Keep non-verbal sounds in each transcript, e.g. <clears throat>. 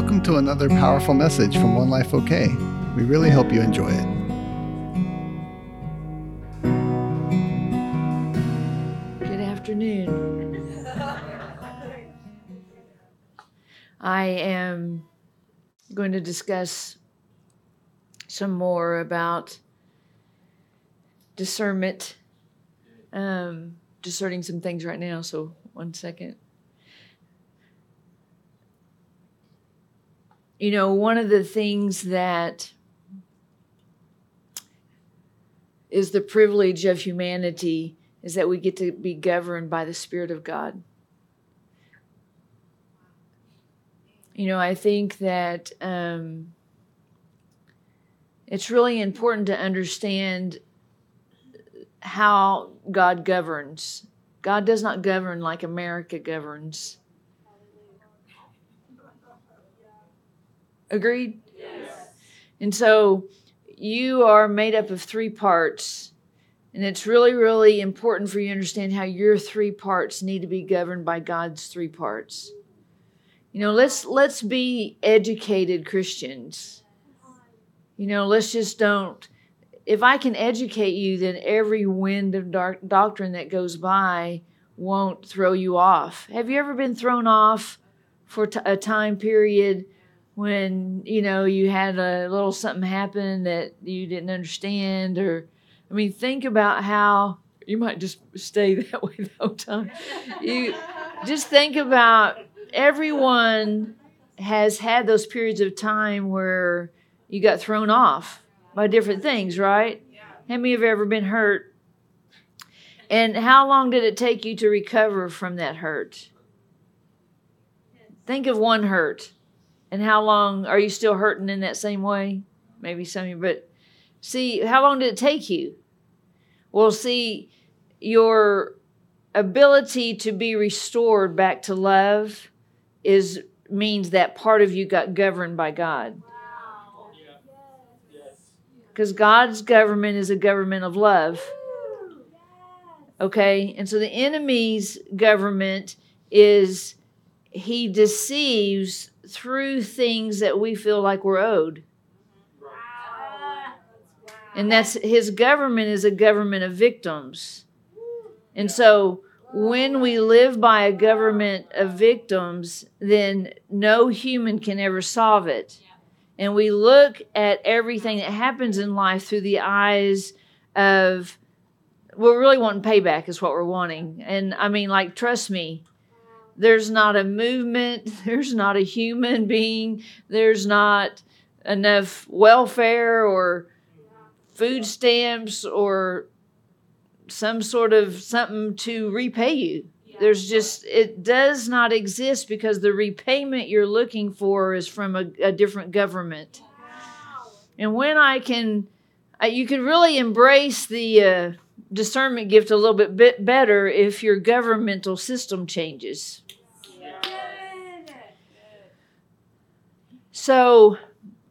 Welcome to another powerful message from One Life OK. We really hope you enjoy it. Good afternoon. I am going to discuss some more about discernment, um, discerning some things right now. So, one second. You know, one of the things that is the privilege of humanity is that we get to be governed by the Spirit of God. You know, I think that um, it's really important to understand how God governs. God does not govern like America governs. Agreed? Yes. And so you are made up of three parts. And it's really, really important for you to understand how your three parts need to be governed by God's three parts. You know, let's let's be educated Christians. You know, let's just don't. If I can educate you, then every wind of dark doctrine that goes by won't throw you off. Have you ever been thrown off for t- a time period when you know you had a little something happen that you didn't understand or i mean think about how you might just stay <laughs> that way the whole time. You just think about everyone has had those periods of time where you got thrown off by different things right? How many you ever been hurt? And how long did it take you to recover from that hurt? Think of one hurt and how long are you still hurting in that same way? Maybe some of you, but see, how long did it take you? Well, see, your ability to be restored back to love is means that part of you got governed by God. Because God's government is a government of love. Okay? And so the enemy's government is he deceives through things that we feel like we're owed. And that's his government is a government of victims. And so when we live by a government of victims, then no human can ever solve it. And we look at everything that happens in life through the eyes of, we're really wanting payback, is what we're wanting. And I mean, like, trust me, there's not a movement, <laughs> there's not a human being, there's not enough welfare or food stamps or some sort of something to repay you. There's just, it does not exist because the repayment you're looking for is from a, a different government. And when I can, you can really embrace the uh, discernment gift a little bit, bit better if your governmental system changes. So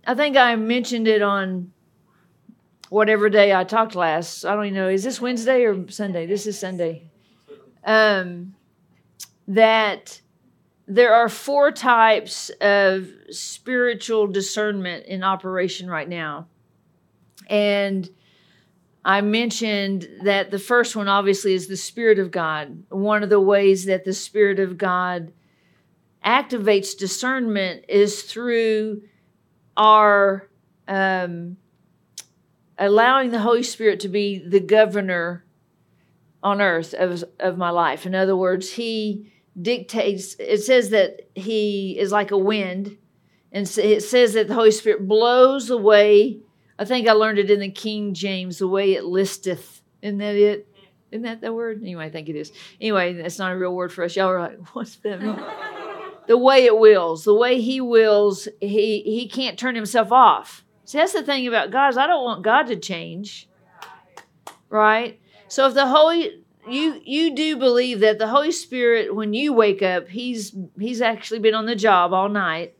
I think I mentioned it on whatever day I talked last. I don't even know. Is this Wednesday or Sunday? This is Sunday. Um, that there are four types of spiritual discernment in operation right now. And I mentioned that the first one obviously is the Spirit of God. One of the ways that the Spirit of God activates discernment is through our um, allowing the Holy Spirit to be the governor on earth of, of my life. In other words, He dictates, it says that He is like a wind, and it says that the Holy Spirit blows away. I think I learned it in the King James, the way it listeth. Isn't that it? Isn't that the word? Anyway, I think it is. Anyway, that's not a real word for us. Y'all are like, <laughs> what's that mean? The way it wills, the way he wills, he he can't turn himself off. See, that's the thing about God is I don't want God to change. Right? So if the Holy you you do believe that the Holy Spirit, when you wake up, he's he's actually been on the job all night.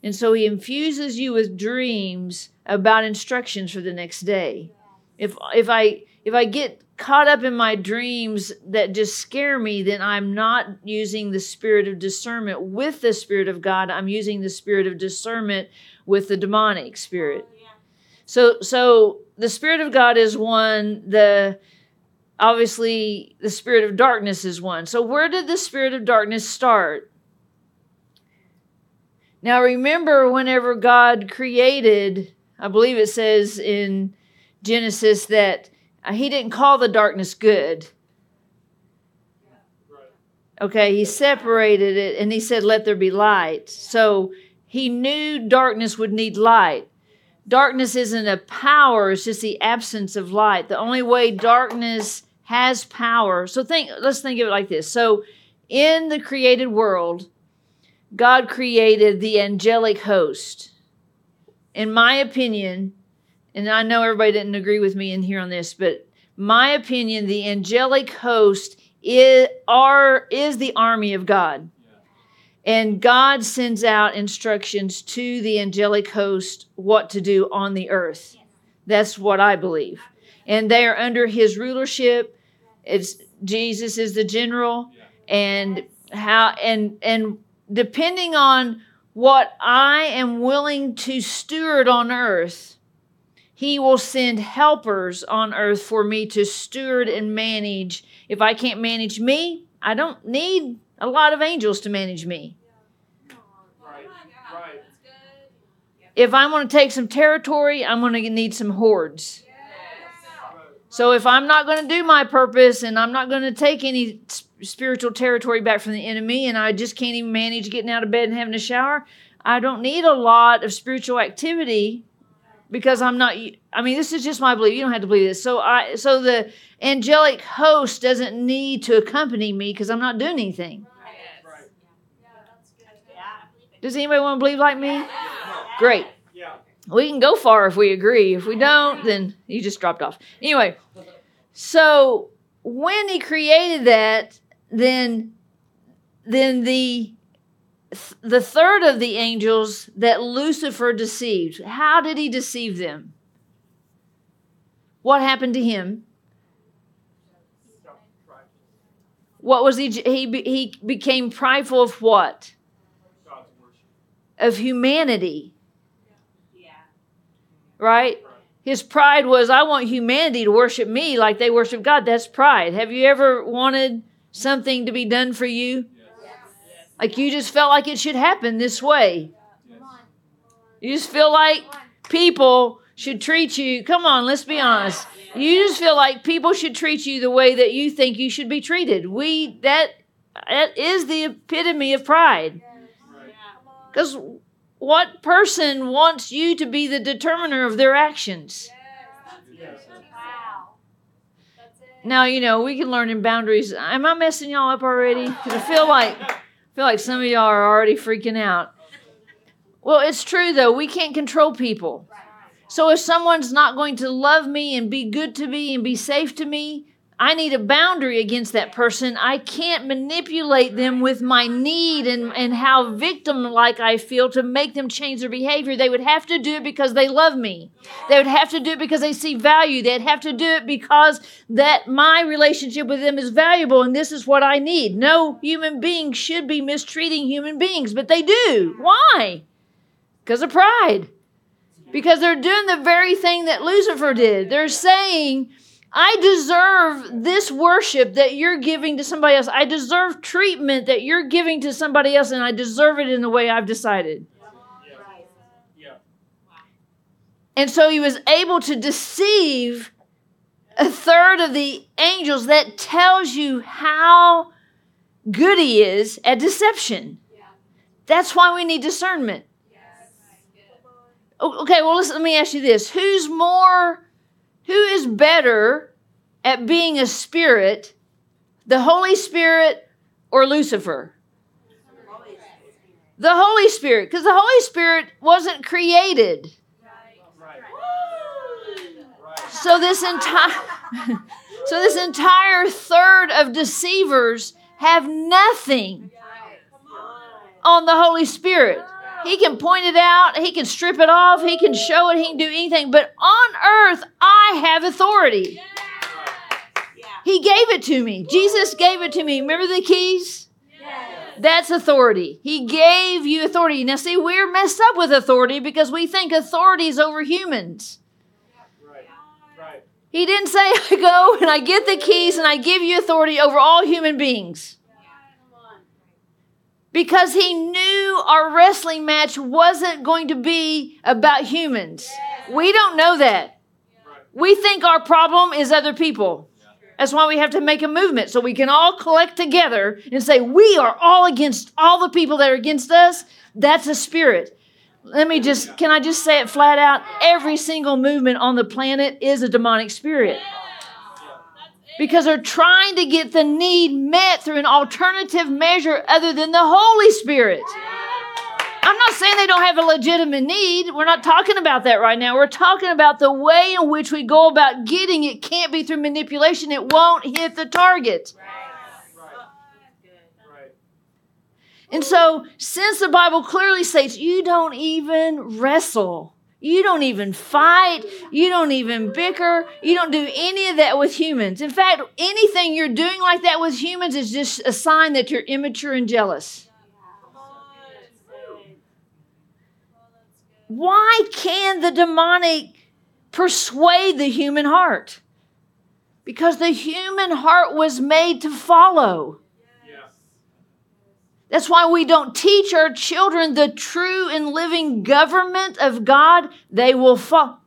And so he infuses you with dreams about instructions for the next day. If if I if I get caught up in my dreams that just scare me, then I'm not using the spirit of discernment with the spirit of God. I'm using the spirit of discernment with the demonic spirit. So so the spirit of God is one, the obviously the spirit of darkness is one. So where did the spirit of darkness start? Now remember whenever God created, I believe it says in Genesis that Uh, he didn't call the darkness good. Okay, he separated it and he said, Let there be light. So he knew darkness would need light. Darkness isn't a power, it's just the absence of light. The only way darkness has power. So think let's think of it like this. So in the created world, God created the angelic host. In my opinion, and I know everybody didn't agree with me in here on this, but my opinion, the angelic host is, are, is the army of God. And God sends out instructions to the angelic host what to do on the earth. That's what I believe. And they are under his rulership. It's Jesus is the general and how and and depending on what I am willing to steward on earth, he will send helpers on earth for me to steward and manage. If I can't manage me, I don't need a lot of angels to manage me. If I'm going to take some territory, I'm going to need some hordes. So if I'm not going to do my purpose and I'm not going to take any spiritual territory back from the enemy and I just can't even manage getting out of bed and having a shower, I don't need a lot of spiritual activity because I'm not I mean this is just my belief. You don't have to believe this. So I so the angelic host doesn't need to accompany me because I'm not doing anything. Does anybody want to believe like me? Great. We can go far if we agree. If we don't, then you just dropped off. Anyway, so when he created that, then then the the third of the angels that Lucifer deceived. How did he deceive them? What happened to him? What was he? He he became prideful of what? Of humanity. Right. His pride was, I want humanity to worship me like they worship God. That's pride. Have you ever wanted something to be done for you? Like you just felt like it should happen this way. You just feel like people should treat you. Come on, let's be honest. You just feel like people should treat you the way that you think you should be treated. We that that is the epitome of pride. Because what person wants you to be the determiner of their actions? Now you know we can learn in boundaries. Am I messing y'all up already? Because I feel like feel like some of y'all are already freaking out. Well, it's true though. We can't control people. So if someone's not going to love me and be good to me and be safe to me, I need a boundary against that person. I can't manipulate them with my need and, and how victim like I feel to make them change their behavior. They would have to do it because they love me. They would have to do it because they see value. They'd have to do it because that my relationship with them is valuable and this is what I need. No human being should be mistreating human beings, but they do. Why? Because of pride. Because they're doing the very thing that Lucifer did. They're saying, I deserve this worship that you're giving to somebody else. I deserve treatment that you're giving to somebody else, and I deserve it in the way I've decided. And so he was able to deceive a third of the angels. That tells you how good he is at deception. That's why we need discernment. Okay, well, listen, let me ask you this. Who's more who is better at being a spirit, the Holy Spirit or Lucifer? The Holy Spirit, because the Holy Spirit wasn't created. So this entire <laughs> so this entire third of deceivers have nothing on the Holy Spirit. He can point it out, he can strip it off, he can show it, he can do anything. But on earth, I have authority. He gave it to me. Jesus gave it to me. Remember the keys? That's authority. He gave you authority. Now, see, we're messed up with authority because we think authority is over humans. He didn't say, <laughs> I go and I get the keys and I give you authority over all human beings. Because he knew our wrestling match wasn't going to be about humans. We don't know that. We think our problem is other people. That's why we have to make a movement so we can all collect together and say, We are all against all the people that are against us. That's a spirit. Let me just, can I just say it flat out? Every single movement on the planet is a demonic spirit. Because they're trying to get the need met through an alternative measure other than the Holy Spirit. I'm not saying they don't have a legitimate need. We're not talking about that right now. We're talking about the way in which we go about getting it can't be through manipulation. It won't hit the target. And so, since the Bible clearly states you don't even wrestle, you don't even fight, you don't even bicker, you don't do any of that with humans. In fact, anything you're doing like that with humans is just a sign that you're immature and jealous. Why can the demonic persuade the human heart? Because the human heart was made to follow. That's why we don't teach our children the true and living government of God. They will follow.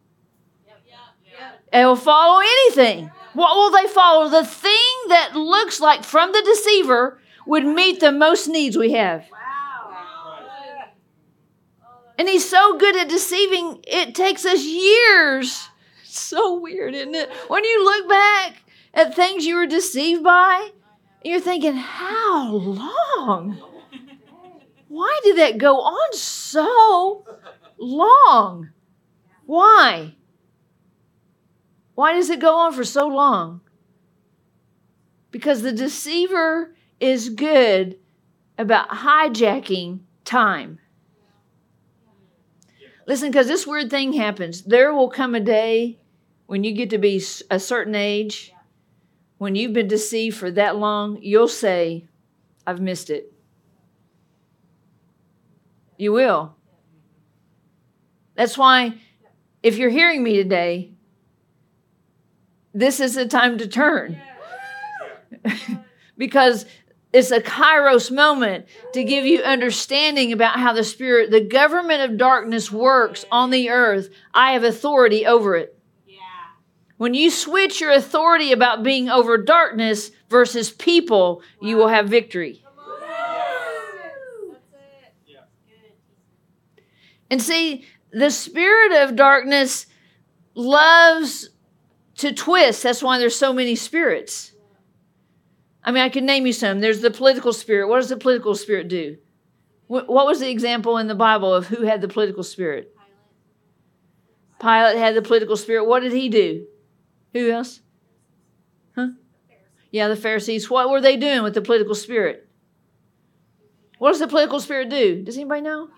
They will follow anything. What will they follow? The thing that looks like from the deceiver would meet the most needs we have. And he's so good at deceiving, it takes us years. So weird, isn't it? When you look back at things you were deceived by, you're thinking, how long? Why did that go on so long? Why? Why does it go on for so long? Because the deceiver is good about hijacking time. Listen, because this weird thing happens. There will come a day when you get to be a certain age, when you've been deceived for that long, you'll say, I've missed it. You will. That's why, if you're hearing me today, this is the time to turn. <laughs> because it's a kairos moment to give you understanding about how the spirit, the government of darkness works on the earth. I have authority over it. When you switch your authority about being over darkness versus people, you will have victory. And see, the spirit of darkness loves to twist. That's why there's so many spirits. I mean, I can name you some. There's the political spirit. What does the political spirit do? What was the example in the Bible of who had the political spirit? Pilate had the political spirit. What did he do? Who else? Huh? Yeah, the Pharisees. What were they doing with the political spirit? What does the political spirit do? Does anybody know?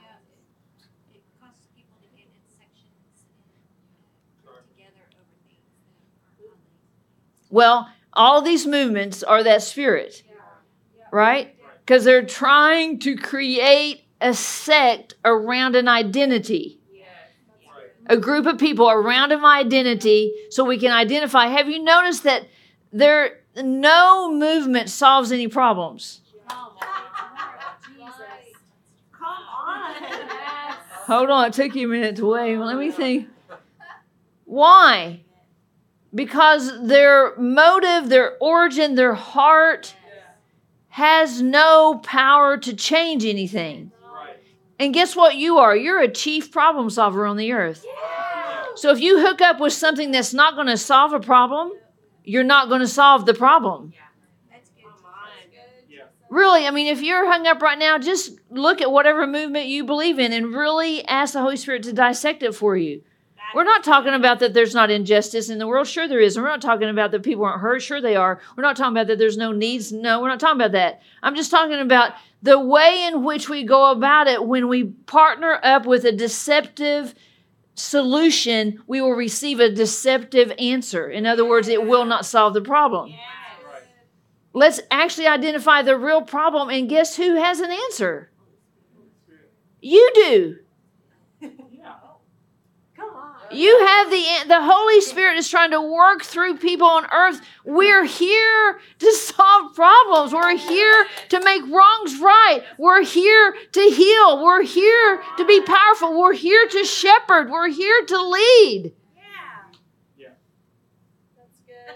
Well, all these movements are that spirit, right? Because they're trying to create a sect around an identity. A group of people around an identity so we can identify. Have you noticed that there no movement solves any problems? Hold on, it took you a minute to wait. Let me think. Why? Because their motive, their origin, their heart has no power to change anything. And guess what you are? You're a chief problem solver on the earth. So if you hook up with something that's not going to solve a problem, you're not going to solve the problem. Really, I mean, if you're hung up right now, just look at whatever movement you believe in and really ask the Holy Spirit to dissect it for you. We're not talking about that there's not injustice in the world. Sure, there is. And we're not talking about that people aren't hurt. Sure, they are. We're not talking about that there's no needs. No, we're not talking about that. I'm just talking about the way in which we go about it when we partner up with a deceptive solution, we will receive a deceptive answer. In other words, it will not solve the problem. Let's actually identify the real problem, and guess who has an answer? You do. You have the the Holy Spirit is trying to work through people on earth. We're here to solve problems. We're here to make wrongs right. We're here to heal. We're here to be powerful. We're here to shepherd. We're here to lead. Yeah. Yeah. That's good.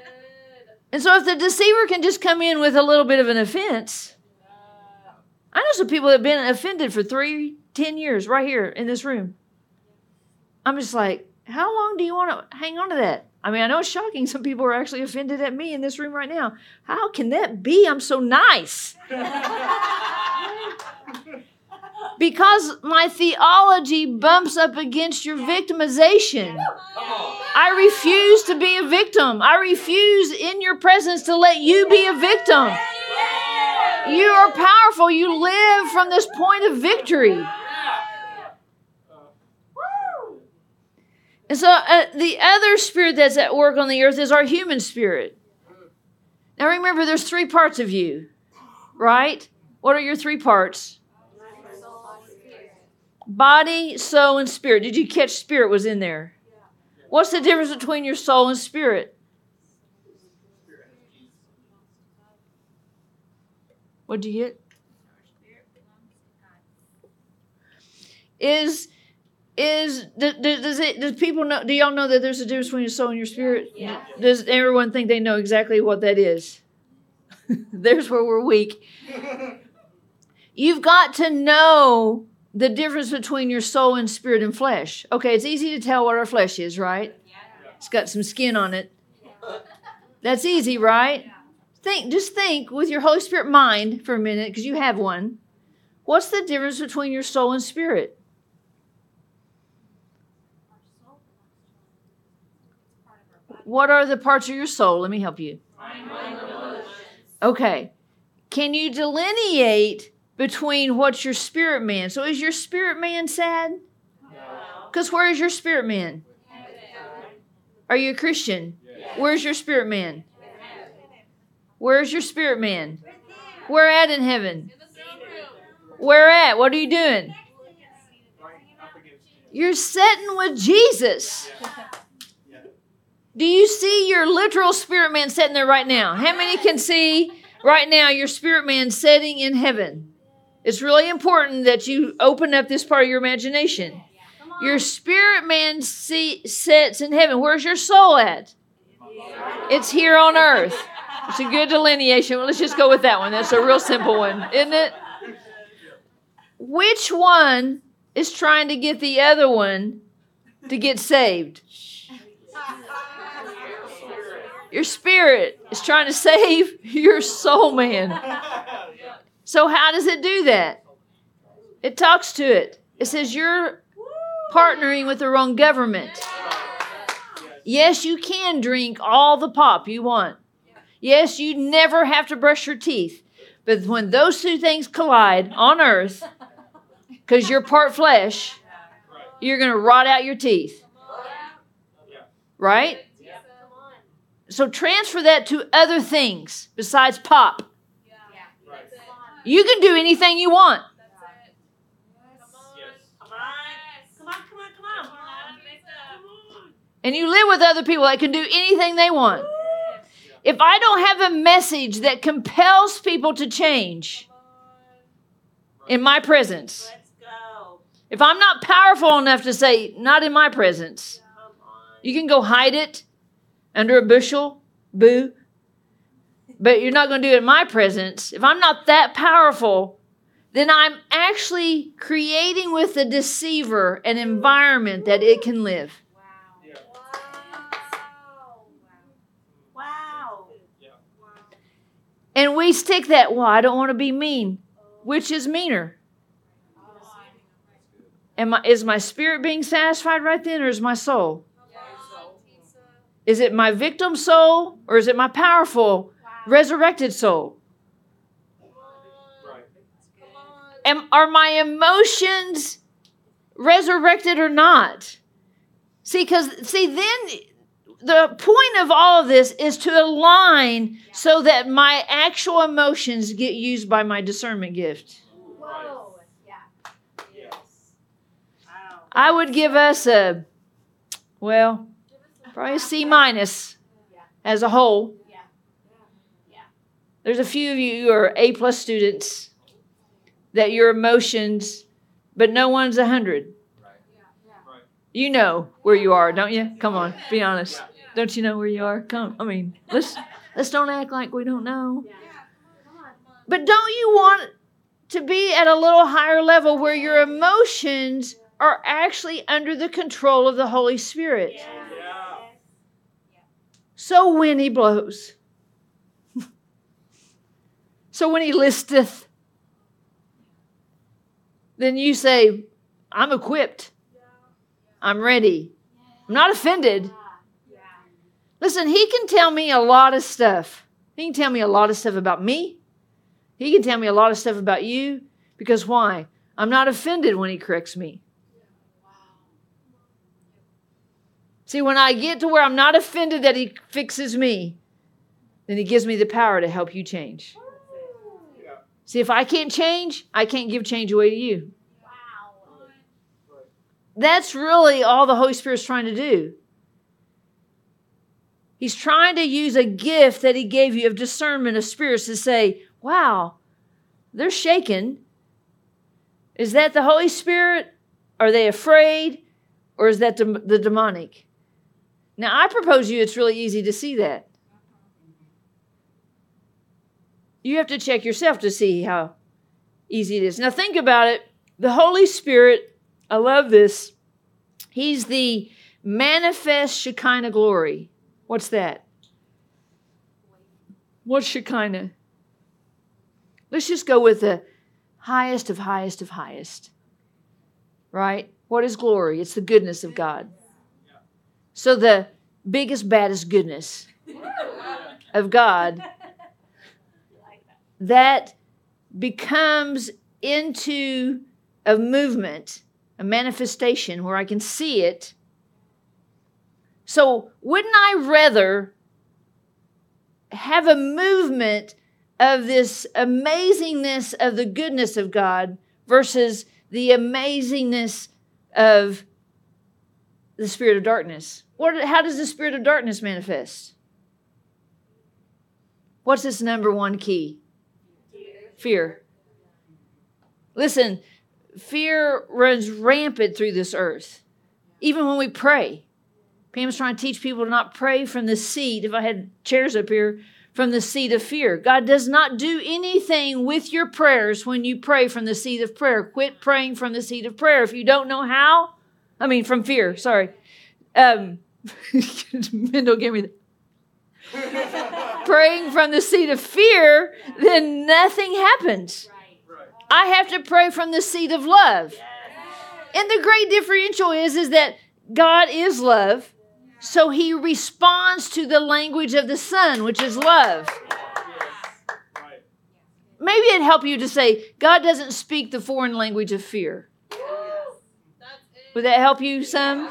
And so if the deceiver can just come in with a little bit of an offense, I know some people that have been offended for three, ten years right here in this room. I'm just like, how long do you want to hang on to that? I mean, I know it's shocking. Some people are actually offended at me in this room right now. How can that be? I'm so nice. <laughs> because my theology bumps up against your victimization. I refuse to be a victim. I refuse in your presence to let you be a victim. You are powerful. You live from this point of victory. And so uh, the other spirit that's at work on the earth is our human spirit. Now remember, there's three parts of you, right? What are your three parts? Body, soul, and spirit. Did you catch spirit was in there? What's the difference between your soul and spirit? What do you get? Is is does does it does people know do y'all know that there's a difference between your soul and your spirit? Yeah. does everyone think they know exactly what that is? <laughs> There's where we're weak. <laughs> You've got to know the difference between your soul and spirit and flesh. Okay it's easy to tell what our flesh is right? It's got some skin on it. <laughs> That's easy right? Think just think with your holy spirit mind for a minute because you have one. What's the difference between your soul and spirit What are the parts of your soul? Let me help you. Okay. Can you delineate between what's your spirit man? So is your spirit man sad? Because where is your spirit man? Are you a Christian? Where's your spirit man? Where's your spirit man? Where at in heaven? Where at? What are you doing? You're sitting with Jesus. Do you see your literal spirit man sitting there right now? How many can see right now your spirit man sitting in heaven? It's really important that you open up this part of your imagination. Your spirit man see, sits in heaven. Where's your soul at? It's here on earth. It's a good delineation. Well, let's just go with that one. That's a real simple one, isn't it? Which one is trying to get the other one to get saved? Your spirit is trying to save your soul, man. So, how does it do that? It talks to it. It says, You're partnering with the wrong government. Yes, you can drink all the pop you want. Yes, you never have to brush your teeth. But when those two things collide on earth, because you're part flesh, you're going to rot out your teeth. Right? So transfer that to other things besides pop. You can do anything you want. And you live with other people that can do anything they want. If I don't have a message that compels people to change in my presence, if I'm not powerful enough to say, not in my presence, you can go hide it under a bushel, boo. But you're not going to do it in my presence. If I'm not that powerful, then I'm actually creating with the deceiver an environment that it can live. Wow. Wow. Wow. And we stick that, well, I don't want to be mean. Which is meaner? Am I, is my spirit being satisfied right then, or is my soul? Is it my victim soul or is it my powerful resurrected soul? Am, are my emotions resurrected or not? See, because see, then the point of all of this is to align so that my actual emotions get used by my discernment gift. Whoa. Yeah. Yes. I would give us a, well, probably a C minus as a whole. Yeah. Yeah. There's a few of you who are A plus students that your emotions, but no one's a hundred. You know where you are, don't you? Come on, be honest. Don't you know where you are? Come, I mean, let's let's don't act like we don't know. But don't you want to be at a little higher level where your emotions are actually under the control of the Holy Spirit? So when he blows, so when he listeth, then you say, I'm equipped. I'm ready. I'm not offended. Listen, he can tell me a lot of stuff. He can tell me a lot of stuff about me. He can tell me a lot of stuff about you. Because why? I'm not offended when he corrects me. See, when I get to where I'm not offended that he fixes me, then he gives me the power to help you change. Yeah. See, if I can't change, I can't give change away to you. Wow. That's really all the Holy Spirit's trying to do. He's trying to use a gift that he gave you of discernment of spirits to say, wow, they're shaken. Is that the Holy Spirit? Are they afraid? Or is that the, the demonic? Now, I propose you it's really easy to see that. You have to check yourself to see how easy it is. Now, think about it. The Holy Spirit, I love this. He's the manifest Shekinah glory. What's that? What's Shekinah? Let's just go with the highest of highest of highest. Right? What is glory? It's the goodness of God. So the biggest, baddest goodness of God that becomes into a movement, a manifestation where I can see it. So, wouldn't I rather have a movement of this amazingness of the goodness of God versus the amazingness of the spirit of darkness? What, how does the spirit of darkness manifest? What's its number one key? Fear. Listen, fear runs rampant through this earth, even when we pray. Pam's trying to teach people to not pray from the seat. If I had chairs up here, from the seat of fear. God does not do anything with your prayers when you pray from the seat of prayer. Quit praying from the seat of prayer. If you don't know how, I mean, from fear, sorry. Um, <laughs> Mendel gave me the. praying from the seat of fear, then nothing happens. I have to pray from the seat of love. And the great differential is, is that God is love, so he responds to the language of the Son, which is love. Maybe it'd help you to say, God doesn't speak the foreign language of fear. Would that help you some?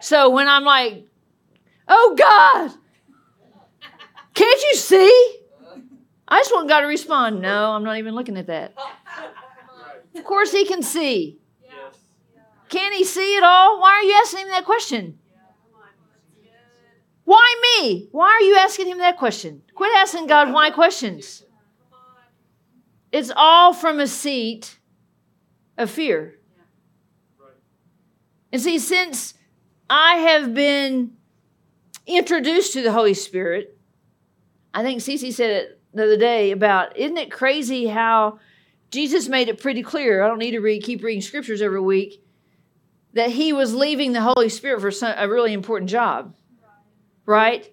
So when I'm like, oh God, can't you see? I just want God to respond, no, I'm not even looking at that. Of course he can see. Can he see it all? Why are you asking him that question? Why me? Why are you asking him that question? Quit asking God why questions. It's all from a seat of fear. And see, since I have been introduced to the Holy Spirit, I think Cece said it the other day about, isn't it crazy how Jesus made it pretty clear? I don't need to read, keep reading scriptures every week, that he was leaving the Holy Spirit for some, a really important job, right?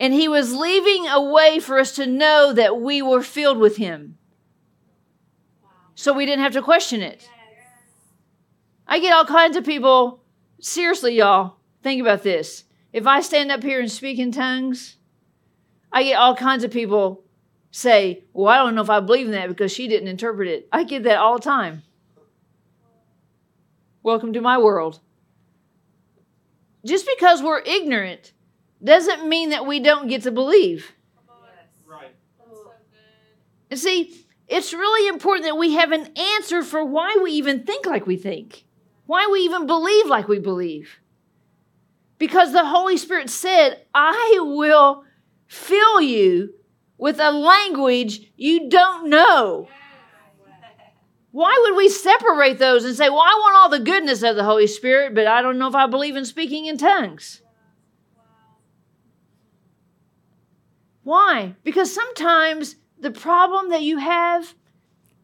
And he was leaving a way for us to know that we were filled with him. So we didn't have to question it. I get all kinds of people, seriously, y'all, think about this. If I stand up here and speak in tongues, I get all kinds of people say, Well, I don't know if I believe in that because she didn't interpret it. I get that all the time. Welcome to my world. Just because we're ignorant doesn't mean that we don't get to believe. Right. And see, it's really important that we have an answer for why we even think like we think, why we even believe like we believe. Because the Holy Spirit said, I will fill you with a language you don't know. Why would we separate those and say, Well, I want all the goodness of the Holy Spirit, but I don't know if I believe in speaking in tongues? Why? Because sometimes the problem that you have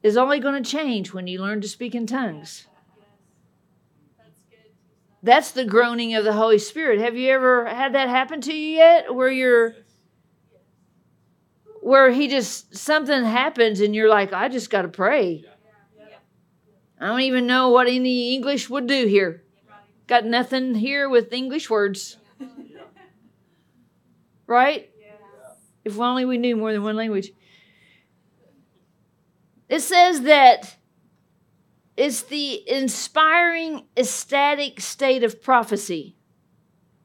is only going to change when you learn to speak in tongues. That's the groaning of the Holy Spirit. Have you ever had that happen to you yet? Where you're where he just something happens and you're like, I just got to pray. I don't even know what any English would do here. Got nothing here with English words. Right? If only we knew more than one language. It says that it's the inspiring, ecstatic state of prophecy.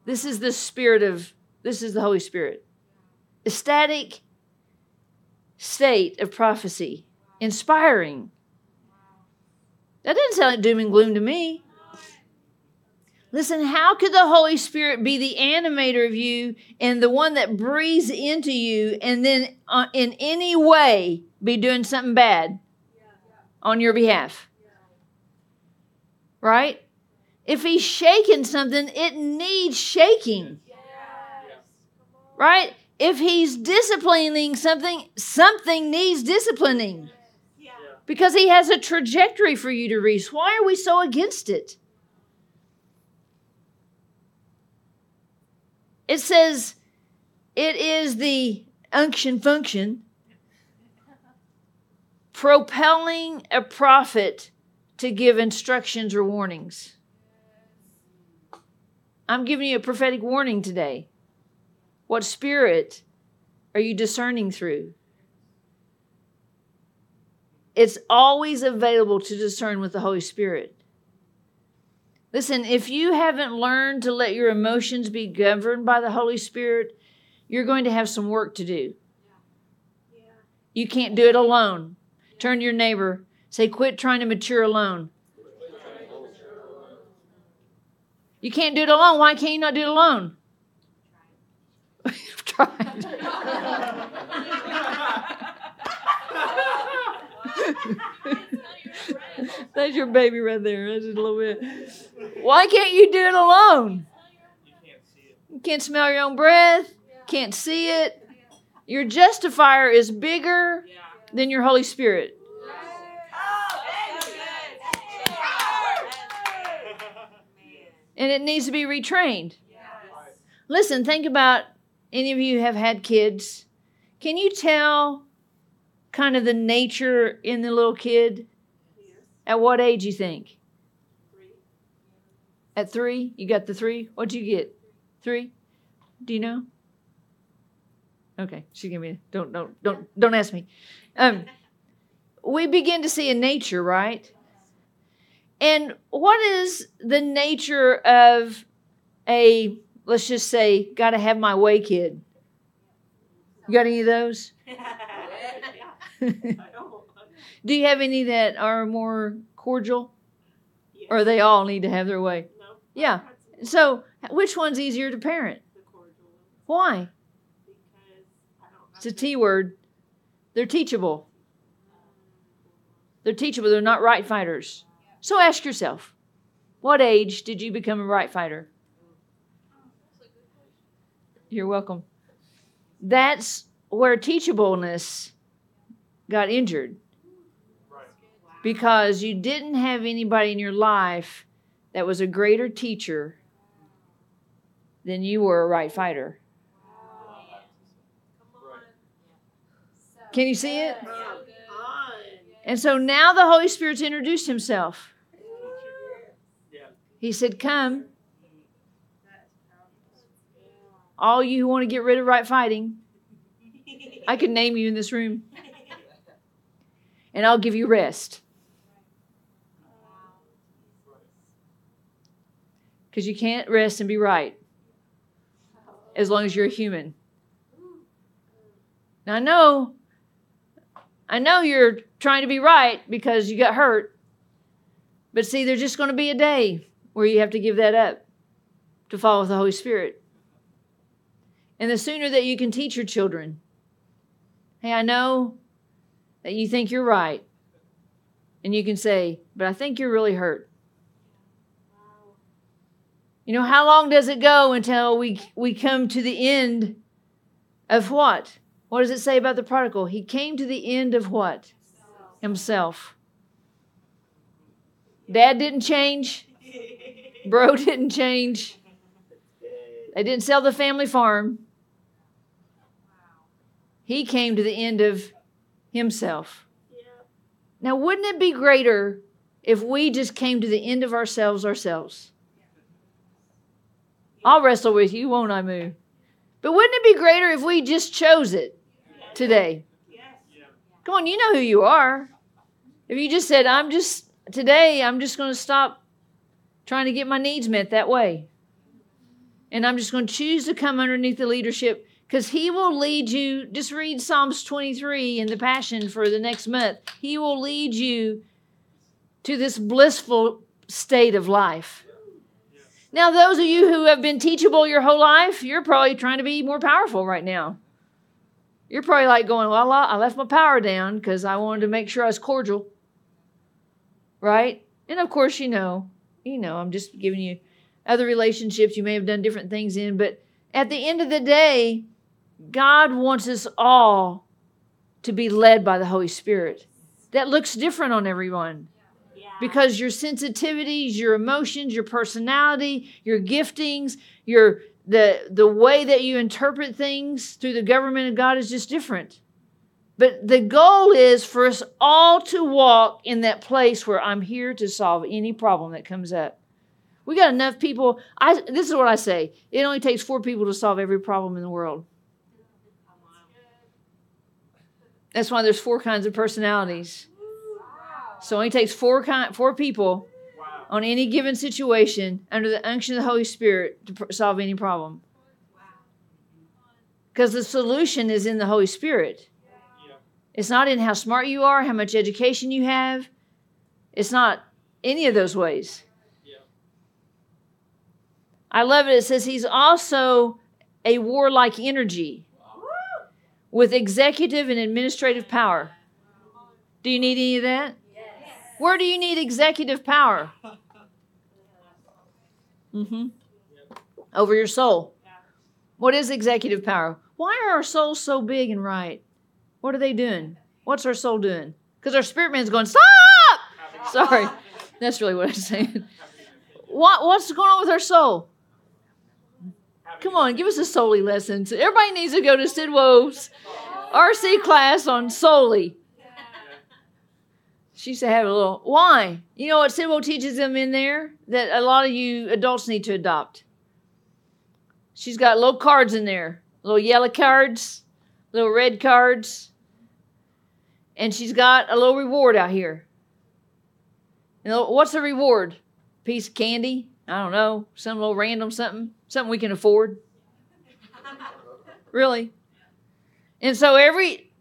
This is the spirit of, this is the Holy Spirit. Ecstatic state of prophecy. Inspiring. That doesn't sound like doom and gloom to me. Listen, how could the Holy Spirit be the animator of you and the one that breathes into you and then uh, in any way be doing something bad on your behalf? Right? If he's shaking something, it needs shaking. Right? If he's disciplining something, something needs disciplining because he has a trajectory for you to reach. Why are we so against it? It says it is the unction function propelling a prophet to give instructions or warnings. I'm giving you a prophetic warning today. What spirit are you discerning through? It's always available to discern with the Holy Spirit. Listen, if you haven't learned to let your emotions be governed by the Holy Spirit, you're going to have some work to do. You can't do it alone. Turn to your neighbor, say, quit trying to mature alone. You can't do it alone. Why can't you not do it alone? I've <laughs> tried. That's your baby right there. That's just a little bit. Why can't you do it alone? You can't. You can't smell your own breath, can't see it. Your justifier is bigger than your Holy Spirit. And it needs to be retrained. Listen, think about any of you have had kids. Can you tell kind of the nature in the little kid? At what age you think? At three? You got the three? What'd you get? Three? Do you know? Okay, she gave me. Don't don't don't don't ask me. Um, we begin to see a nature, right? And what is the nature of a let's just say got to have my way kid? You got any of those? <laughs> Do you have any that are more cordial? Or they all need to have their way? Yeah. So, which one's easier to parent? Why? It's a T word. They're teachable. They're teachable. They're not right fighters. So ask yourself, what age did you become a right fighter? You're welcome. That's where teachableness got injured because you didn't have anybody in your life that was a greater teacher than you were a right fighter. Can you see it? And so now the Holy Spirit's introduced himself. He said, Come, all you who want to get rid of right fighting, I could name you in this room, and I'll give you rest. Because you can't rest and be right. as long as you're a human. Now I know I know you're trying to be right because you got hurt. But see, there's just going to be a day where you have to give that up to follow the Holy Spirit. And the sooner that you can teach your children, hey, I know that you think you're right. And you can say, but I think you're really hurt. You know, how long does it go until we, we come to the end of what? What does it say about the prodigal? He came to the end of what? Himself. Dad didn't change. Bro <laughs> didn't change. They didn't sell the family farm. He came to the end of himself. Now, wouldn't it be greater if we just came to the end of ourselves ourselves? I'll wrestle with you, won't I, Moo? But wouldn't it be greater if we just chose it today? Come on, you know who you are. If you just said, I'm just, today, I'm just going to stop trying to get my needs met that way. And I'm just going to choose to come underneath the leadership because He will lead you. Just read Psalms 23 in the Passion for the next month. He will lead you to this blissful state of life. Now, those of you who have been teachable your whole life, you're probably trying to be more powerful right now. You're probably like going, Well, I left my power down because I wanted to make sure I was cordial. Right? And of course, you know, you know, I'm just giving you other relationships you may have done different things in, but at the end of the day, God wants us all to be led by the Holy Spirit. That looks different on everyone because your sensitivities, your emotions, your personality, your giftings, your the the way that you interpret things through the government of God is just different. But the goal is for us all to walk in that place where I'm here to solve any problem that comes up. We got enough people. I this is what I say. It only takes four people to solve every problem in the world. That's why there's four kinds of personalities. So it only takes four kind, four people on any given situation under the unction of the Holy Spirit to pr- solve any problem. Because the solution is in the Holy Spirit. It's not in how smart you are, how much education you have. It's not any of those ways. Yeah. I love it. It says he's also a warlike energy with executive and administrative power. Do you need any of that? Where do you need executive power? hmm Over your soul. What is executive power? Why are our souls so big and right? What are they doing? What's our soul doing? Because our spirit man's going, stop! <laughs> Sorry. That's really what I'm saying. What, what's going on with our soul? Come on, give us a Soli lesson. So everybody needs to go to Sidwell's RC class on Soli. She used to have a little. Why? You know what Sidwell teaches them in there that a lot of you adults need to adopt. She's got little cards in there, little yellow cards, little red cards, and she's got a little reward out here. You know, what's the reward? Piece of candy? I don't know, some little random something, something we can afford. really. And so every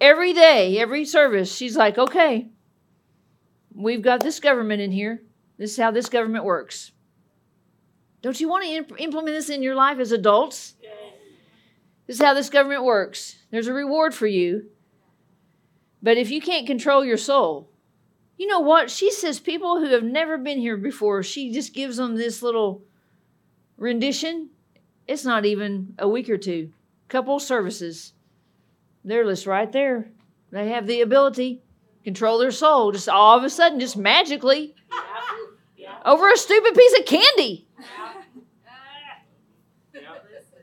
every day, every service, she's like, okay, we've got this government in here. This is how this government works. Don't you want to imp- implement this in your life as adults? This is how this government works. There's a reward for you. But if you can't control your soul, you know what? She says people who have never been here before, she just gives them this little rendition. It's not even a week or two. Couple services. They're list right there. They have the ability control their soul just all of a sudden, just magically, over a stupid piece of candy.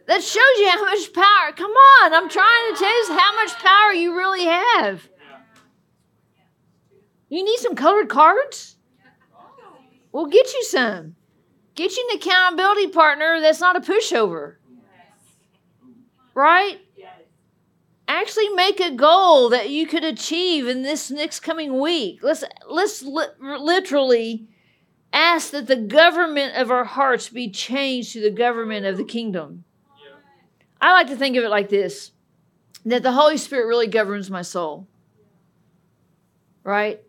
That shows you how much power. Come on, I'm trying to tell you how much power you really have. You need some colored cards? We'll get you some. Get you an accountability partner that's not a pushover. Right? Actually make a goal that you could achieve in this next coming week. Let's let's li- literally ask that the government of our hearts be changed to the government of the kingdom. I like to think of it like this that the Holy Spirit really governs my soul. Right?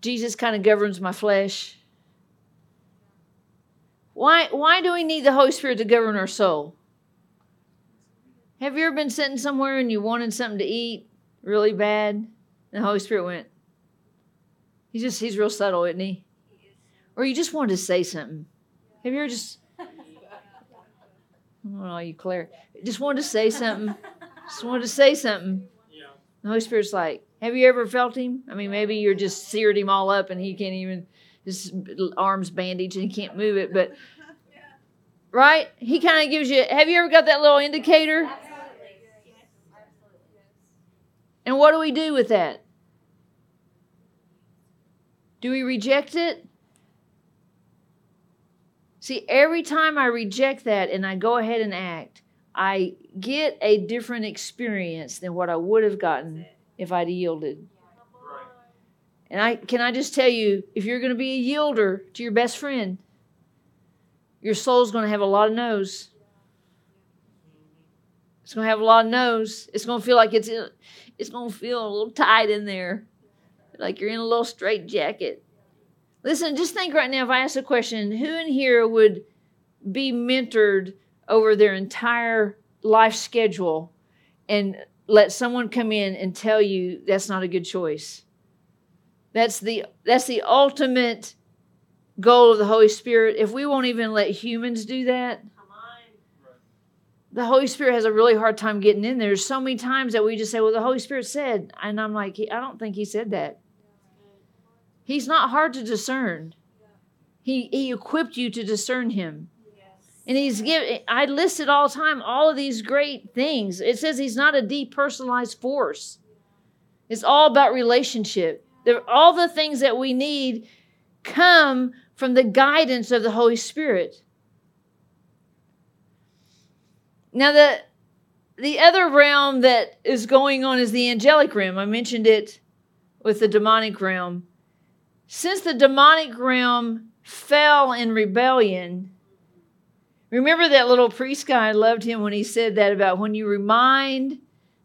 Jesus kind of governs my flesh. Why, why do we need the Holy Spirit to govern our soul? Have you ever been sitting somewhere and you wanted something to eat really bad? And the Holy Spirit went, He's just, he's real subtle, isn't he? Or you just wanted to say something. Have you ever just, <laughs> oh, you Claire, just wanted to say something? Just wanted to say something. The Holy Spirit's like, have you ever felt him? I mean, maybe you're just seared him all up and he can't even, his arms bandaged and he can't move it. But, <laughs> right? He kind of gives you, have you ever got that little indicator? And what do we do with that? Do we reject it? See, every time I reject that and I go ahead and act, I get a different experience than what I would have gotten if I'd yielded. And I can I just tell you, if you're going to be a yielder to your best friend, your soul's going to have a lot of no's. It's going to have a lot of no's. It's going to feel like it's in, it's going to feel a little tight in there, like you're in a little straight jacket. Listen, just think right now. If I ask a question, who in here would be mentored over their entire life schedule and let someone come in and tell you that's not a good choice? That's the that's the ultimate goal of the Holy Spirit. If we won't even let humans do that, the Holy Spirit has a really hard time getting in there. There's so many times that we just say, "Well, the Holy Spirit said," and I'm like, "I don't think He said that." He's not hard to discern. He He equipped you to discern Him, and He's given. I listed all time all of these great things. It says He's not a depersonalized force. It's all about relationship. There, all the things that we need come from the guidance of the Holy Spirit. Now the the other realm that is going on is the angelic realm. I mentioned it with the demonic realm. Since the demonic realm fell in rebellion, remember that little priest guy? I loved him when he said that about when you remind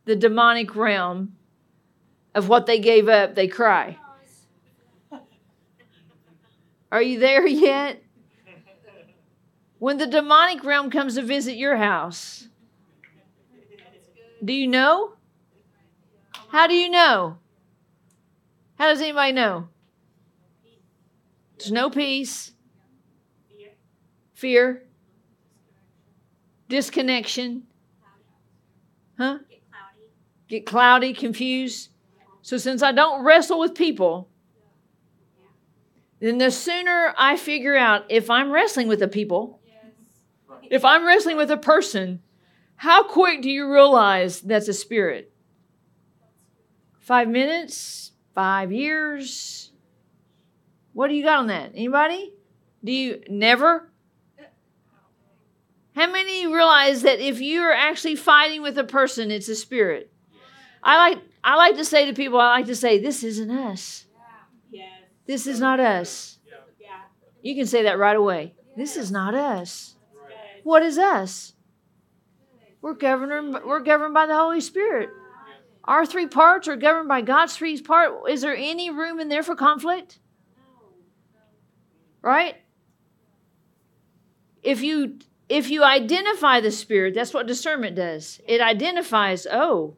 the demonic realm of what they gave up, they cry. Are you there yet? When the demonic realm comes to visit your house, do you know? How do you know? How does anybody know? There's no peace, fear, disconnection, huh? Get cloudy, confused. So, since I don't wrestle with people, then the sooner I figure out if I'm wrestling with a people, if I'm wrestling with a person, how quick do you realize that's a spirit? Five minutes? Five years? What do you got on that? Anybody? Do you never? How many realize that if you're actually fighting with a person, it's a spirit? I like I like to say to people, I like to say, this isn't us. This is not us. You can say that right away. This is not us. What is us? We're governed. We're governed by the Holy Spirit. Our three parts are governed by God's three part. Is there any room in there for conflict? Right? If you if you identify the spirit, that's what discernment does. It identifies. Oh,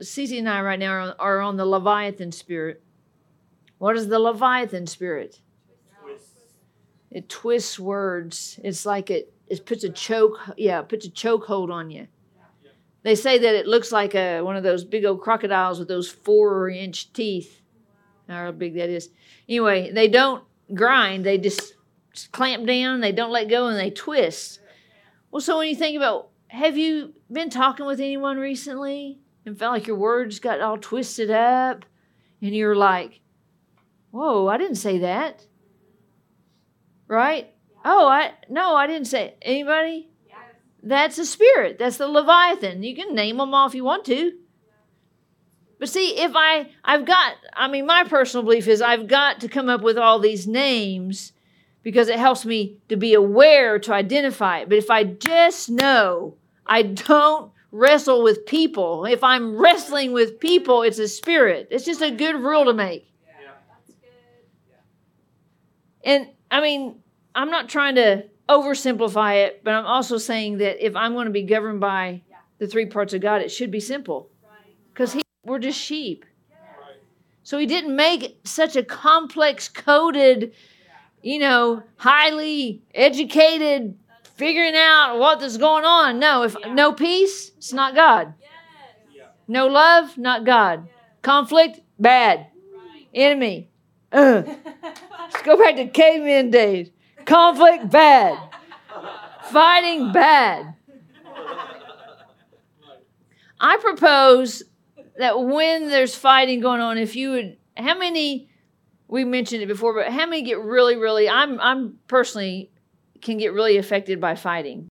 Cece and I right now are, are on the Leviathan spirit. What is the Leviathan spirit? It twists words. It's like it it puts a choke yeah, it puts a choke hold on you. They say that it looks like a one of those big old crocodiles with those four inch teeth. Oh, How big that is. Anyway, they don't grind, they just clamp down, they don't let go, and they twist. Well, so when you think about have you been talking with anyone recently and felt like your words got all twisted up and you're like, whoa, I didn't say that. Right? Oh, I no, I didn't say it. anybody. That's a spirit. That's the Leviathan. You can name them all if you want to. But see, if I I've got I mean my personal belief is I've got to come up with all these names because it helps me to be aware to identify it. But if I just know I don't wrestle with people, if I'm wrestling with people, it's a spirit. It's just a good rule to make. And I mean, I'm not trying to oversimplify it, but I'm also saying that if I'm going to be governed by the three parts of God, it should be simple. Because we're just sheep. So he didn't make such a complex, coded, you know, highly educated, figuring out what is going on. No, if no peace, it's not God. Yeah. No love, not God. Conflict, bad. Enemy. Ugh. Let's go back to caveman days. Conflict, bad. Fighting, bad. I propose that when there's fighting going on, if you would, how many, we mentioned it before, but how many get really, really, I'm, I'm personally can get really affected by fighting.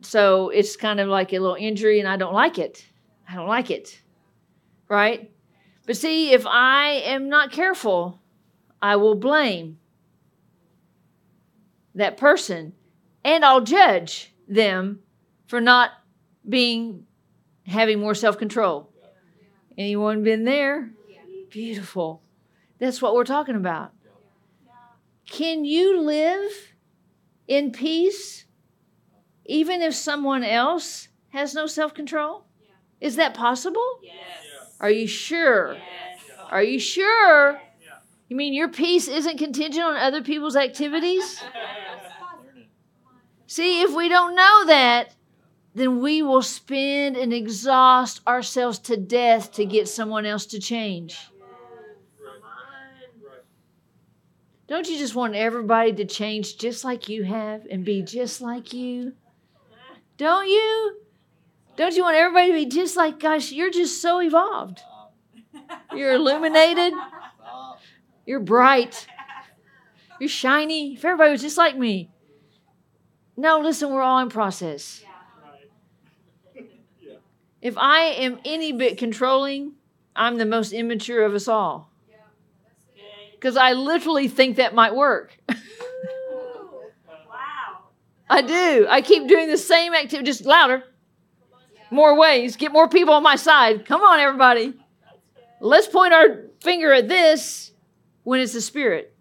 So it's kind of like a little injury and I don't like it. I don't like it. Right? But see, if I am not careful, I will blame that person and I'll judge them for not being having more self-control. Anyone been there? Beautiful. That's what we're talking about. Can you live in peace even if someone else has no self-control? Is that possible? Yeah. Are you sure? Are you sure? Yeah. You mean your peace isn't contingent on other people's activities? <laughs> See, if we don't know that, then we will spend and exhaust ourselves to death to get someone else to change. Right. Right. Don't you just want everybody to change just like you have and be just like you? Don't you? Don't you want everybody to be just like, gosh, you're just so evolved. You're illuminated. You're bright. You're shiny. If everybody was just like me. No, listen, we're all in process. If I am any bit controlling, I'm the most immature of us all. Because I literally think that might work. Wow. I do. I keep doing the same activity, just louder, more ways, get more people on my side. Come on, everybody. Let's point our finger at this when it's the spirit.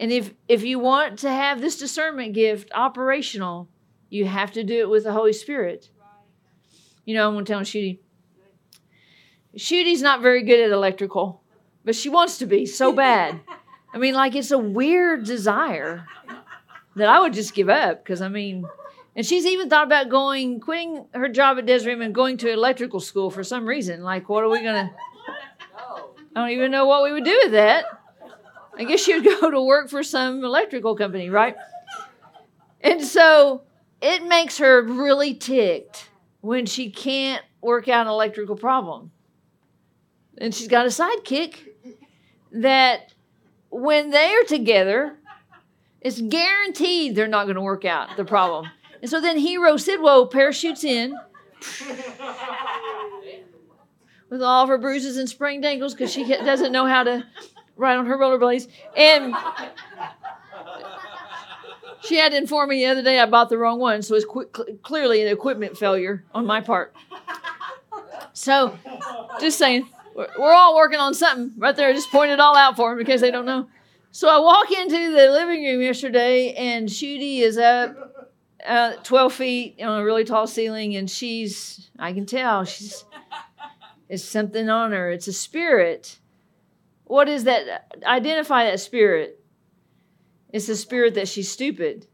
And if if you want to have this discernment gift operational, you have to do it with the Holy Spirit. You know, I'm gonna tell Shooty. Shooty's not very good at electrical, but she wants to be so bad. I mean, like it's a weird desire that I would just give up because I mean, and she's even thought about going, quitting her job at Desiree and going to electrical school for some reason. Like, what are we gonna? I don't even know what we would do with that. I guess she would go to work for some electrical company, right? And so it makes her really ticked when she can't work out an electrical problem. And she's got a sidekick that when they're together, it's guaranteed they're not going to work out the problem. And so then Hero Sidwell parachutes in with all of her bruises and sprained ankles because she doesn't know how to ride on her rollerblades. And she had to inform me the other day I bought the wrong one, so it's qu- cl- clearly an equipment failure on my part. So, just saying, we're, all working on something right there. I Just point it all out for them in case they don't know. So I walk into the living room yesterday, and Shooty is up uh, 12 feet on a really tall ceiling, and she's, I can tell, she's, it's something on her. It's a spirit. What is that? Identify that spirit. It's the spirit that she's stupid.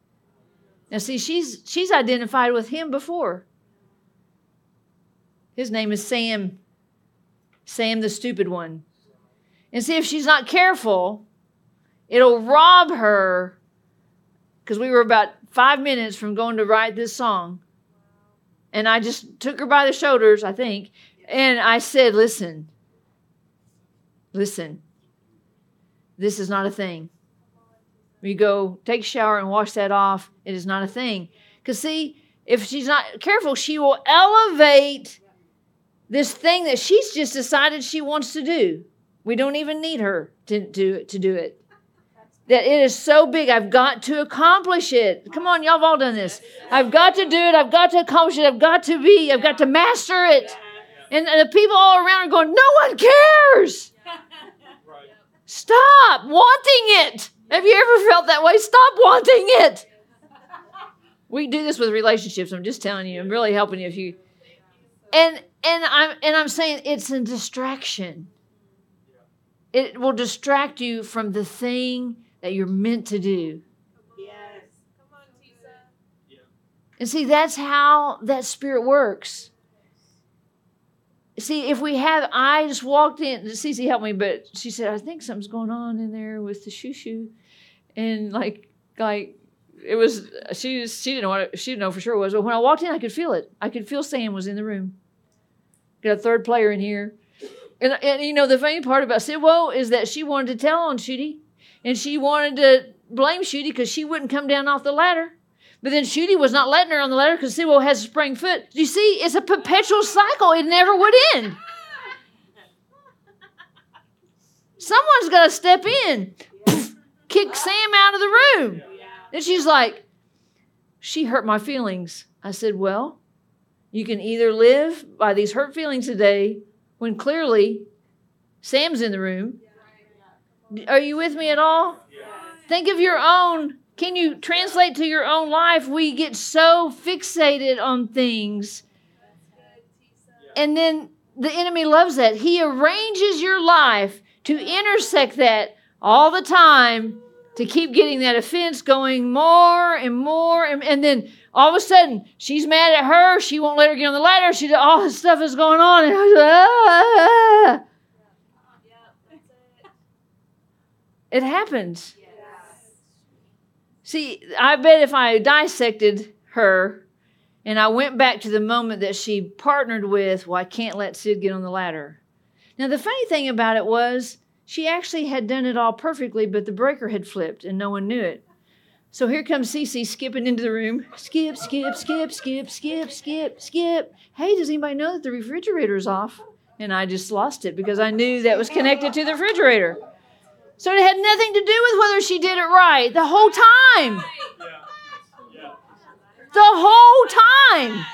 Now, see, she's she's identified with him before. His name is Sam. Sam, the stupid one. And see, if she's not careful, it'll rob her. Because we were about five minutes from going to write this song. And I just took her by the shoulders, I think, and I said, Listen, listen, this is not a thing. You go take a shower and wash that off. It is not a thing. Because, see, if she's not careful, she will elevate this thing that she's just decided she wants to do We don't even need her to do to do it. That it is so big, I've got to accomplish it. Come on, y'all have all done this. I've got to do it. I've got to accomplish it. I've got to be. I've got to master it. And the people all around are going, no one cares. Stop wanting it. Have you ever felt that way? Stop wanting it. We do this with relationships. I'm just telling you. I'm really helping you if you and and I'm and I'm saying it's a distraction. It will distract you from the thing that you're meant to do. Yes. Come on, Tisa. Yeah. And see, that's how that spirit works. See, if we have, I just walked in, Cece helped me, but she said, I think something's going on in there with the shoo shoo. And like, like, it was, she, she didn't know what, she didn't know for sure it was, but when I walked in, I could feel it. I could feel Sam was in the room. Got a third player in here. And, and you know, the funny part about Sidwell is that she wanted to tell on Shooty, and she wanted to blame Shooty because she wouldn't come down off the ladder. But then Shooty was not letting her on the ladder because Sidwell has a sprained foot. You see, it's a perpetual cycle. It never would end. Someone's got to step in, kick Sam out of the room. And she's like, she hurt my feelings. I said, well, you can either live by these hurt feelings today when clearly Sam's in the room. Are you with me at all? Think of your own. Can you translate to your own life? We get so fixated on things. And then the enemy loves that. He arranges your life to intersect that all the time to keep getting that offense going more and more. And, and then all of a sudden, she's mad at her. She won't let her get on the ladder. She all this stuff is going on. And I was ah. It happens. See, I bet if I dissected her and I went back to the moment that she partnered with, well, I can't let Sid get on the ladder. Now, the funny thing about it was she actually had done it all perfectly, but the breaker had flipped and no one knew it. So here comes Cece skipping into the room. Skip, skip, skip, skip, skip, skip, skip. Hey, does anybody know that the refrigerator's off? And I just lost it because I knew that was connected to the refrigerator. So it had nothing to do with whether she did it right the whole time. The whole time.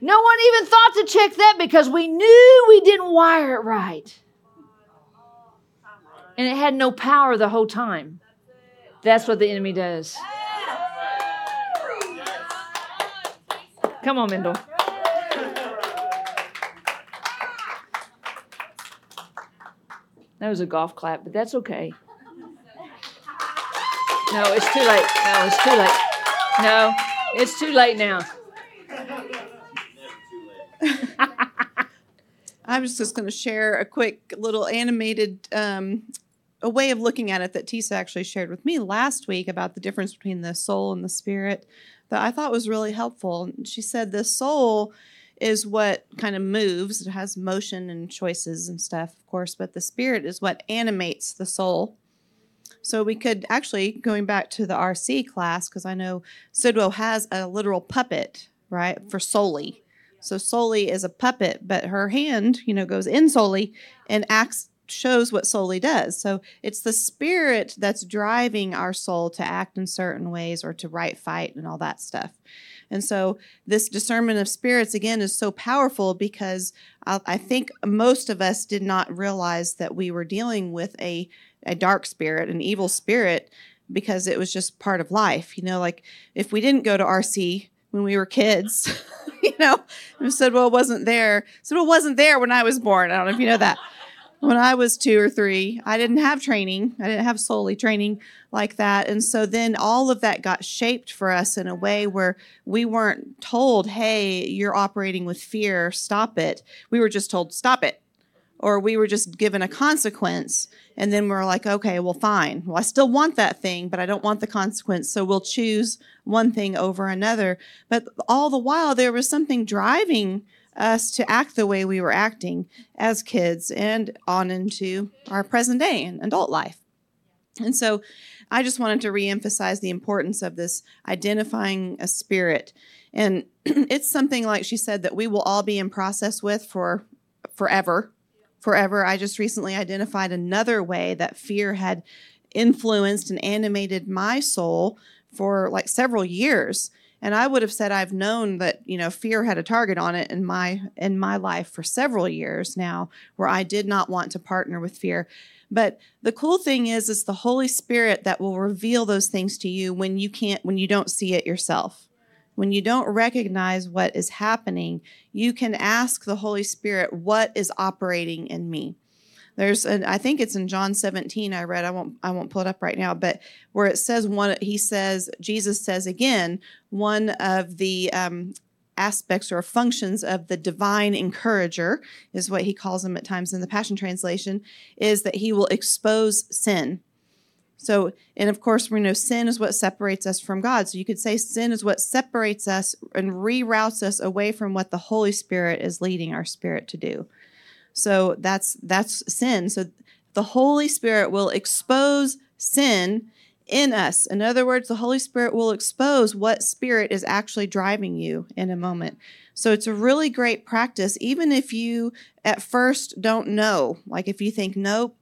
No one even thought to check that because we knew we didn't wire it right. And it had no power the whole time. That's what the enemy does. Come on, Mendel. That was a golf clap, but that's okay. No, it's too late. No, it's too late. No, it's too late now. I was just going to share a quick little animated um, a way of looking at it that Tisa actually shared with me last week about the difference between the soul and the spirit that I thought was really helpful. She said the soul is what kind of moves, it has motion and choices and stuff, of course, but the spirit is what animates the soul. So we could actually, going back to the RC class, because I know Sidwell has a literal puppet, right, for Soli. So Soli is a puppet, but her hand, you know, goes in Soli and acts shows what Soli does. So it's the spirit that's driving our soul to act in certain ways or to right fight and all that stuff. And so this discernment of spirits again is so powerful because I, I think most of us did not realize that we were dealing with a a dark spirit, an evil spirit, because it was just part of life. You know, like if we didn't go to RC when we were kids, <laughs> you know, and said, well, it wasn't there. So it wasn't there when I was born. I don't know if you know that. When I was two or three, I didn't have training. I didn't have Soli training like that. And so then all of that got shaped for us in a way where we weren't told, hey, you're operating with fear, stop it. We were just told, stop it or we were just given a consequence and then we're like okay well fine. Well i still want that thing but i don't want the consequence so we'll choose one thing over another. But all the while there was something driving us to act the way we were acting as kids and on into our present day and adult life. And so i just wanted to reemphasize the importance of this identifying a spirit. And <clears throat> it's something like she said that we will all be in process with for forever forever. I just recently identified another way that fear had influenced and animated my soul for like several years. And I would have said I've known that, you know, fear had a target on it in my in my life for several years now where I did not want to partner with fear. But the cool thing is it's the Holy Spirit that will reveal those things to you when you can't when you don't see it yourself. When you don't recognize what is happening, you can ask the Holy Spirit, what is operating in me? There's an I think it's in John 17 I read. I won't I won't pull it up right now, but where it says one he says Jesus says again, one of the um, aspects or functions of the divine encourager is what he calls him at times in the Passion Translation, is that he will expose sin. So, and of course, we know sin is what separates us from God. So you could say sin is what separates us and reroutes us away from what the Holy Spirit is leading our spirit to do. So that's that's sin. So the Holy Spirit will expose sin in us. In other words, the Holy Spirit will expose what spirit is actually driving you in a moment. So it's a really great practice, even if you at first don't know. Like if you think, nope.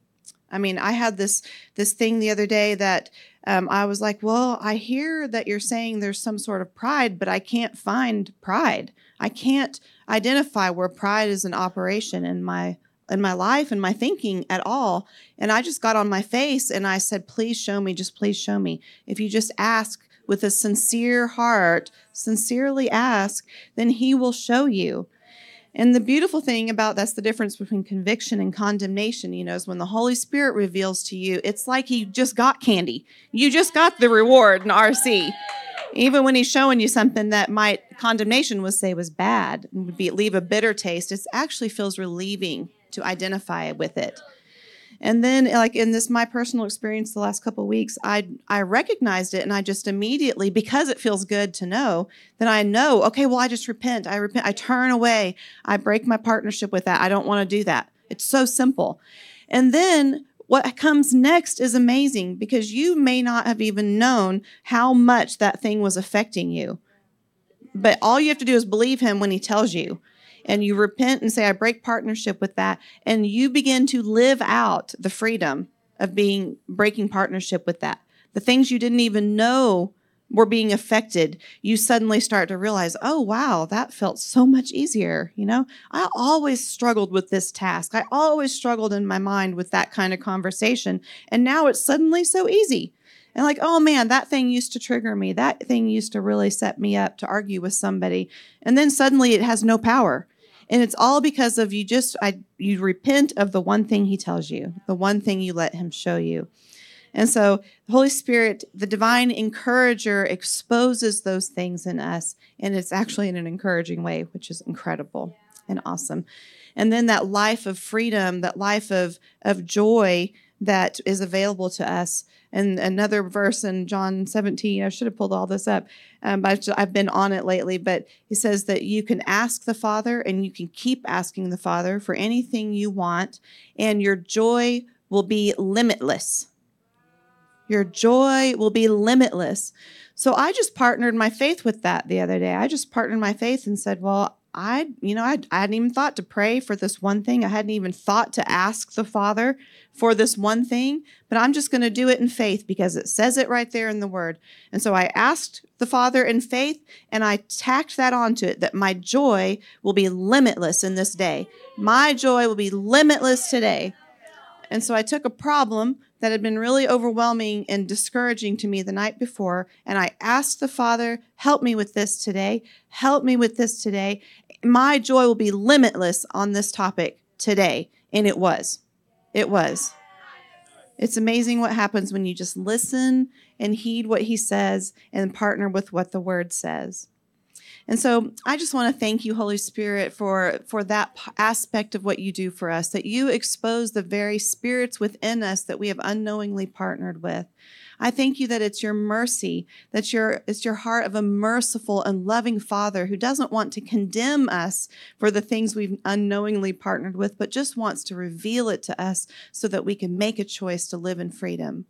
I mean, I had this this thing the other day that um, I was like, well, I hear that you're saying there's some sort of pride, but I can't find pride. I can't identify where pride is an operation in my in my life and my thinking at all. And I just got on my face and I said, please show me, just please show me. If you just ask with a sincere heart, sincerely ask, then he will show you. And the beautiful thing about that's the difference between conviction and condemnation, you know, is when the Holy Spirit reveals to you, it's like he just got candy. You just got the reward in RC. Even when he's showing you something that might condemnation would say was bad and would be leave a bitter taste, it actually feels relieving to identify with it. And then, like in this, my personal experience the last couple weeks, I I recognized it, and I just immediately, because it feels good to know, that I know, okay, well, I just repent. I repent. I turn away. I break my partnership with that. I don't want to do that. It's so simple. And then what comes next is amazing because you may not have even known how much that thing was affecting you. But all you have to do is believe him when he tells you and you repent and say, I break partnership with that, and you begin to live out the freedom of being breaking partnership with that. The things you didn't even know were being affected, you suddenly start to realize, oh, wow, that felt so much easier. You know, I always struggled with this task. I always struggled in my mind with that kind of conversation. And now it's suddenly so easy. And like, oh man, that thing used to trigger me. That thing used to really set me up to argue with somebody. And then suddenly it has no power. And it's all because of you just I you repent of the one thing he tells you, the one thing you let him show you. And so the Holy Spirit, the divine encourager, exposes those things in us. And it's actually in an encouraging way, which is incredible and awesome. And then that life of freedom, that life of, of joy that is available to us. And another verse in John 17, I should have pulled all this up, um, but I've been on it lately. But he says that you can ask the Father and you can keep asking the Father for anything you want, and your joy will be limitless. Your joy will be limitless. So I just partnered my faith with that the other day. I just partnered my faith and said, well, I, you know, I, I hadn't even thought to pray for this one thing. I hadn't even thought to ask the Father for this one thing, but I'm just going to do it in faith because it says it right there in the Word. And so I asked the Father in faith and I tacked that onto it that my joy will be limitless in this day. My joy will be limitless today. And so I took a problem that had been really overwhelming and discouraging to me the night before. And I asked the Father, help me with this today. Help me with this today. My joy will be limitless on this topic today. And it was. It was. It's amazing what happens when you just listen and heed what He says and partner with what the Word says. And so I just want to thank you, Holy Spirit, for, for that aspect of what you do for us, that you expose the very spirits within us that we have unknowingly partnered with. I thank you that it's your mercy, that your, it's your heart of a merciful and loving Father who doesn't want to condemn us for the things we've unknowingly partnered with, but just wants to reveal it to us so that we can make a choice to live in freedom.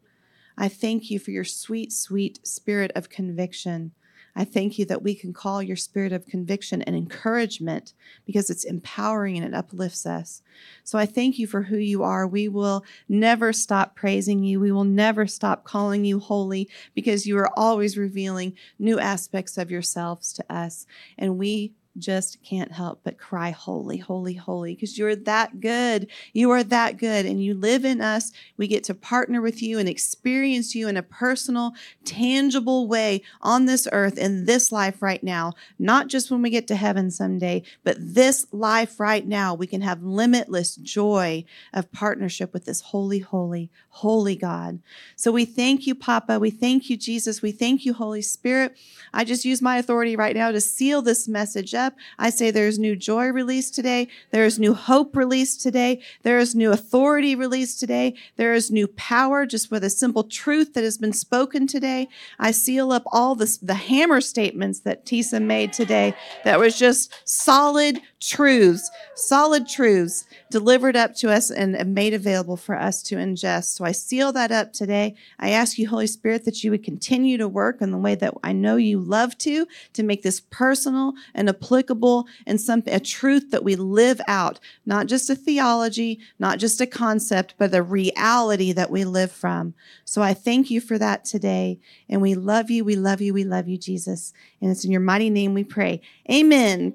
I thank you for your sweet, sweet spirit of conviction. I thank you that we can call your spirit of conviction and encouragement because it's empowering and it uplifts us. So I thank you for who you are. We will never stop praising you. We will never stop calling you holy because you are always revealing new aspects of yourselves to us. And we just can't help but cry, Holy, holy, holy, because you're that good. You are that good, and you live in us. We get to partner with you and experience you in a personal, tangible way on this earth in this life right now. Not just when we get to heaven someday, but this life right now. We can have limitless joy of partnership with this holy, holy, holy God. So we thank you, Papa. We thank you, Jesus. We thank you, Holy Spirit. I just use my authority right now to seal this message up. I say there's new joy released today. There is new hope released today. There is new authority released today. There is new power just with a simple truth that has been spoken today. I seal up all this, the hammer statements that Tisa made today that was just solid truths, solid truths delivered up to us and made available for us to ingest. So I seal that up today. I ask you, Holy Spirit, that you would continue to work in the way that I know you love to, to make this personal and applicable and some a truth that we live out, not just a theology, not just a concept, but a reality that we live from. So I thank you for that today. And we love you, we love you, we love you, Jesus. And it's in your mighty name we pray. Amen.